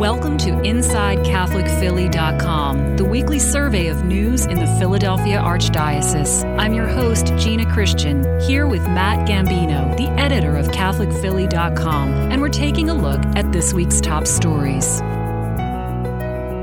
Welcome to InsideCatholicPhilly.com, the weekly survey of news in the Philadelphia Archdiocese. I'm your host, Gina Christian, here with Matt Gambino, the editor of CatholicPhilly.com, and we're taking a look at this week's top stories.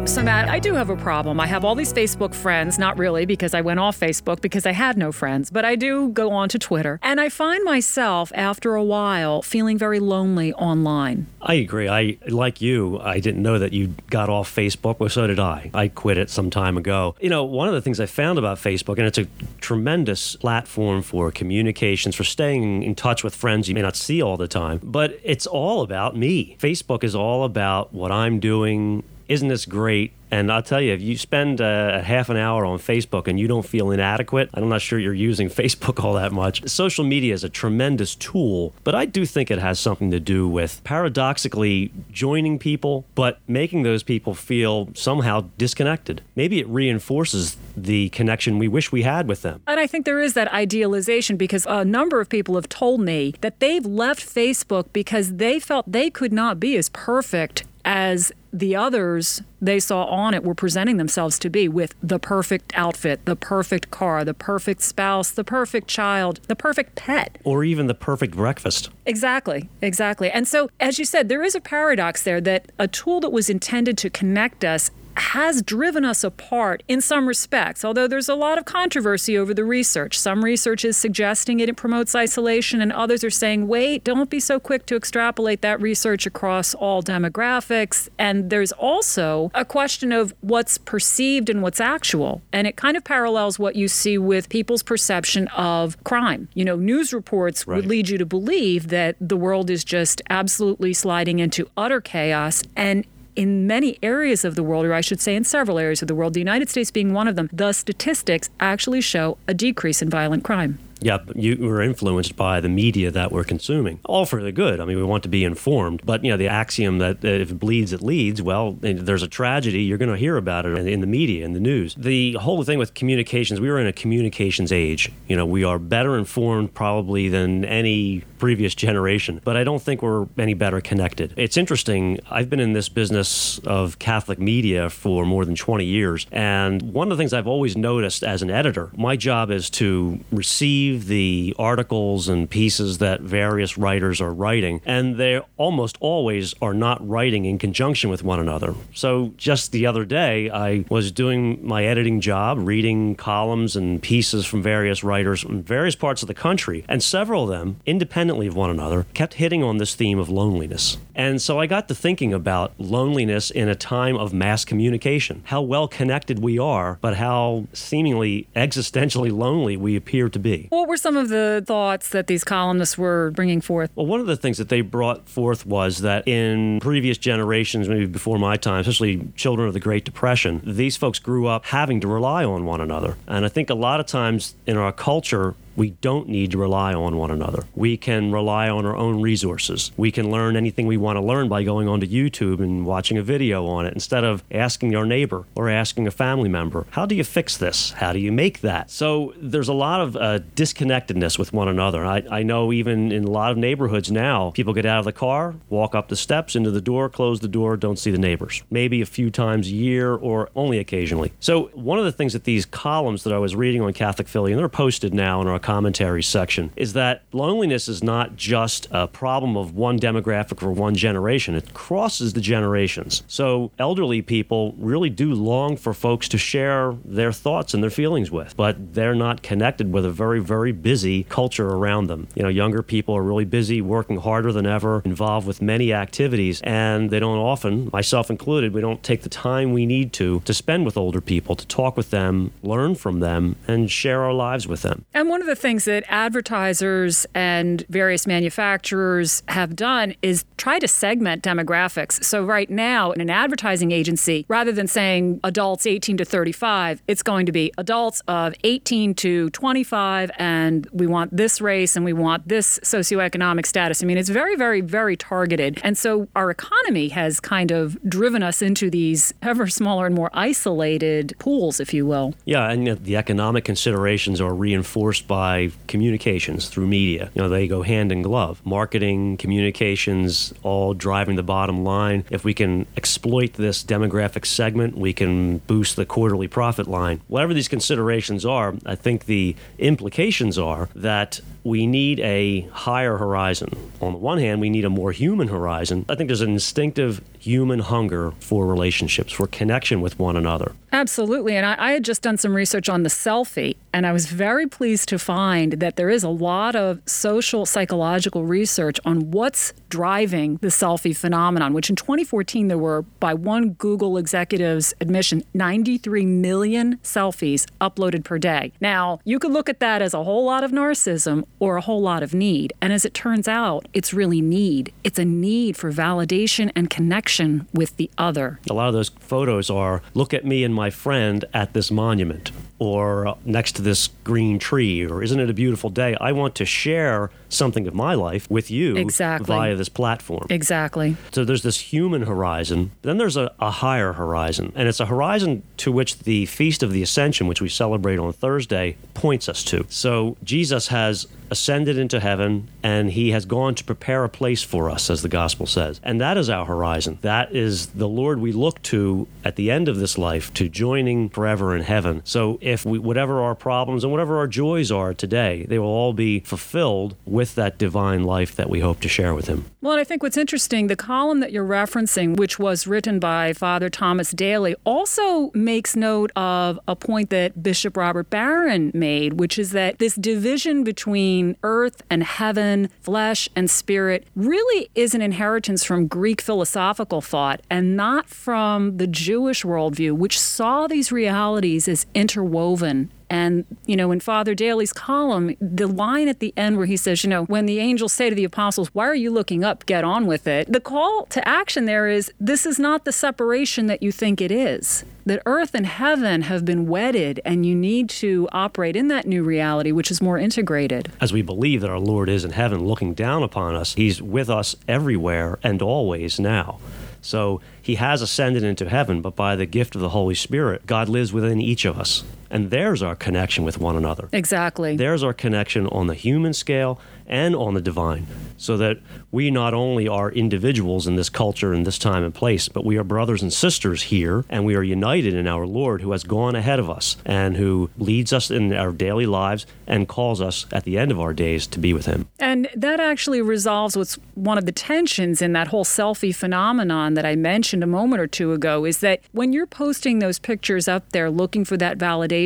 So, Matt, I do have a problem. I have all these Facebook friends, not really because I went off Facebook because I had no friends, but I do go on to Twitter. And I find myself, after a while, feeling very lonely online. I agree. I, like you, I didn't know that you got off Facebook. Well, so did I. I quit it some time ago. You know, one of the things I found about Facebook, and it's a tremendous platform for communications, for staying in touch with friends you may not see all the time, but it's all about me. Facebook is all about what I'm doing isn't this great? And I'll tell you, if you spend uh, a half an hour on Facebook and you don't feel inadequate, I'm not sure you're using Facebook all that much. Social media is a tremendous tool, but I do think it has something to do with paradoxically joining people, but making those people feel somehow disconnected. Maybe it reinforces the connection we wish we had with them. And I think there is that idealization because a number of people have told me that they've left Facebook because they felt they could not be as perfect as the others they saw on it were presenting themselves to be with the perfect outfit, the perfect car, the perfect spouse, the perfect child, the perfect pet. Or even the perfect breakfast. Exactly, exactly. And so, as you said, there is a paradox there that a tool that was intended to connect us has driven us apart in some respects, although there's a lot of controversy over the research. Some research is suggesting it promotes isolation, and others are saying, wait, don't be so quick to extrapolate that research across all demographics. And there's also a question of what's perceived and what's actual. And it kind of parallels what you see with people's perception of crime. You know, news reports right. would lead you to believe that the world is just absolutely sliding into utter chaos. And in many areas of the world, or I should say in several areas of the world, the United States being one of them, the statistics actually show a decrease in violent crime. Yep, you were influenced by the media that we're consuming. All for the good. I mean, we want to be informed, but you know, the axiom that uh, if it bleeds, it leads. Well, eh, there's a tragedy, you're going to hear about it in the media, in the news. The whole thing with communications, we are in a communications age. You know, we are better informed probably than any previous generation, but I don't think we're any better connected. It's interesting. I've been in this business of Catholic media for more than 20 years, and one of the things I've always noticed as an editor, my job is to receive the articles and pieces that various writers are writing, and they almost always are not writing in conjunction with one another. So just the other day, I was doing my editing job, reading columns and pieces from various writers from various parts of the country, and several of them, independently of one another, kept hitting on this theme of loneliness. And so I got to thinking about loneliness in a time of mass communication, how well connected we are, but how seemingly existentially lonely we appear to be. What were some of the thoughts that these columnists were bringing forth? Well, one of the things that they brought forth was that in previous generations, maybe before my time, especially children of the Great Depression, these folks grew up having to rely on one another. And I think a lot of times in our culture, we don't need to rely on one another. We can rely on our own resources. We can learn anything we want to learn by going onto YouTube and watching a video on it instead of asking our neighbor or asking a family member, How do you fix this? How do you make that? So there's a lot of uh, disconnectedness with one another. I, I know even in a lot of neighborhoods now, people get out of the car, walk up the steps, into the door, close the door, don't see the neighbors. Maybe a few times a year or only occasionally. So one of the things that these columns that I was reading on Catholic Philly, and they're posted now in our commentary section is that loneliness is not just a problem of one demographic or one generation, it crosses the generations. So, elderly people really do long for folks to share their thoughts and their feelings with, but they're not connected with a very, very busy culture around them. You know, younger people are really busy, working harder than ever, involved with many activities, and they don't often, myself included, we don't take the time we need to to spend with older people, to talk with them, learn from them, and share our lives with them. And one of the things that advertisers and various manufacturers have done is try to segment demographics. So, right now, in an advertising agency, rather than saying adults 18 to 35, it's going to be adults of 18 to 25, and we want this race and we want this socioeconomic status. I mean, it's very, very, very targeted. And so, our economy has kind of driven us into these ever smaller and more isolated pools, if you will. Yeah, and the economic considerations are reinforced by by communications through media. You know, they go hand in glove. Marketing, communications, all driving the bottom line. If we can exploit this demographic segment, we can boost the quarterly profit line. Whatever these considerations are, I think the implications are that we need a higher horizon. On the one hand, we need a more human horizon. I think there's an instinctive human hunger for relationships, for connection with one another. Absolutely. And I, I, had just done some research on the selfie, and I was very pleased to find that there is a lot of social psychological research on what's driving the selfie phenomenon, which in 2014 there were, by one Google executive's admission, 93 million selfies uploaded per day. Now, you could look at that as a whole lot of narcissism or a whole lot of need. And as it turns out, it's really need. It's a need for validation and connection with the other. A lot of those photos are look at me and my friend at this monument or next to this green tree or isn't it a beautiful day? I want to share something of my life with you exactly. via this platform. Exactly. So there's this human horizon. Then there's a, a higher horizon. And it's a horizon to which the Feast of the Ascension, which we celebrate on Thursday, points us to. So Jesus has ascended into heaven and he has gone to prepare a place for us, as the gospel says. And that is our horizon. That is the Lord we look to at the end of this life to joining forever in heaven. So if we, whatever our problems and whatever our joys are today, they will all be fulfilled with that divine life that we hope to share with him. Well, and I think what's interesting, the column that you're referencing, which was written by Father Thomas Dailey, also makes note of a point that Bishop Robert Barron made, which is that this division between earth and heaven, flesh and spirit, really is an inheritance from Greek philosophical thought and not from the Jewish worldview, which saw these realities as interwoven and, you know, in Father Dailey's column, the line at the end where he says, you know, when the angels say to the apostles, Why are you looking up? Get on with it. The call to action there is this is not the separation that you think it is. That earth and heaven have been wedded, and you need to operate in that new reality, which is more integrated. As we believe that our Lord is in heaven looking down upon us, He's with us everywhere and always now. So he has ascended into heaven, but by the gift of the Holy Spirit, God lives within each of us. And there's our connection with one another. Exactly. There's our connection on the human scale and on the divine, so that we not only are individuals in this culture and this time and place, but we are brothers and sisters here, and we are united in our Lord who has gone ahead of us and who leads us in our daily lives and calls us at the end of our days to be with Him. And that actually resolves what's one of the tensions in that whole selfie phenomenon that I mentioned a moment or two ago is that when you're posting those pictures up there looking for that validation,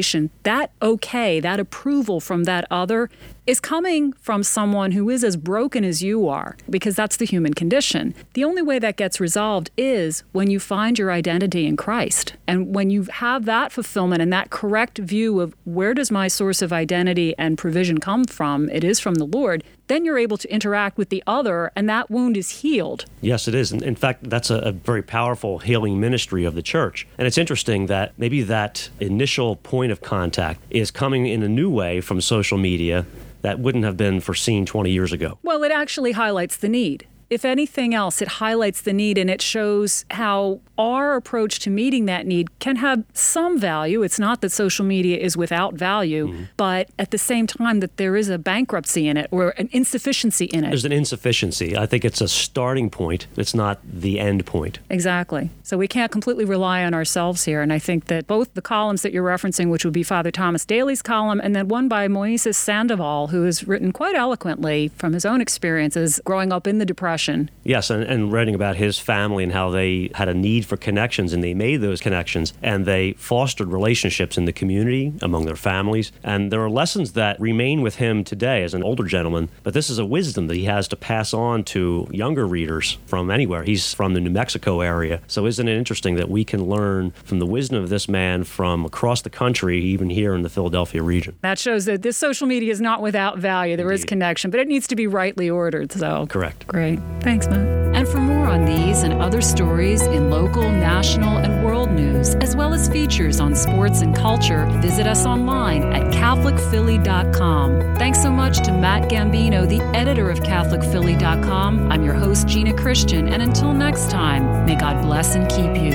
that okay, that approval from that other is coming from someone who is as broken as you are, because that's the human condition. The only way that gets resolved is when you find your identity in Christ. And when you have that fulfillment and that correct view of where does my source of identity and provision come from, it is from the Lord, then you're able to interact with the other and that wound is healed. Yes, it is. in fact, that's a, a, very powerful healing ministry of the church. And it's interesting that maybe that initial point of contact is coming in a new way from social media that wouldn't have been foreseen 20 years ago. Well, it actually highlights the need. If anything else, it highlights the need and it shows how our approach to meeting that need can have some value. It's not that social media is without value, mm-hmm. but at the same time, that there is a bankruptcy in it or an insufficiency in it. There's an insufficiency. I think it's a starting point, it's not the end point. Exactly. So we can't completely rely on ourselves here. And I think that both the columns that you're referencing, which would be Father Thomas Dailey's column, and then one by Moises Sandoval, who has written quite eloquently from his own experiences growing up in the Depression Yes, and, and writing about his family and how they had a need for connections and they made those connections and they fostered relationships in the community among their families. And there are lessons that remain with him today as an older gentleman, but this is a wisdom that he has to pass on to younger readers from anywhere. He's from the New Mexico area. So isn't it interesting that we can learn from the wisdom of this man from across the country, even here in the Philadelphia region? That shows that this social media is not without value. There Indeed. is connection, but it needs to be rightly ordered. So correct. Great. Thanks, Matt. And for more on these and other stories in local, national, and world news, as well as features on sports and culture, visit us online at CatholicPhilly.com. Thanks so much to Matt Gambino, the editor of CatholicPhilly.com. I'm your host, Gina Christian, and until next time, may God bless and keep you.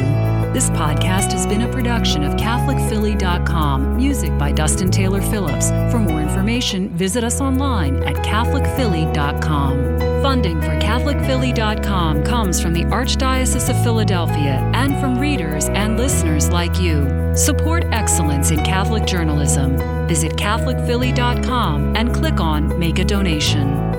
This podcast has been a production of CatholicPhilly.com. Music by Dustin Taylor Phillips. For more information, visit us online at CatholicPhilly.com. Funding for CatholicPhilly.com comes from the Archdiocese of Philadelphia and from readers and listeners like you. Support excellence in Catholic journalism. Visit CatholicPhilly.com and click on Make a Donation.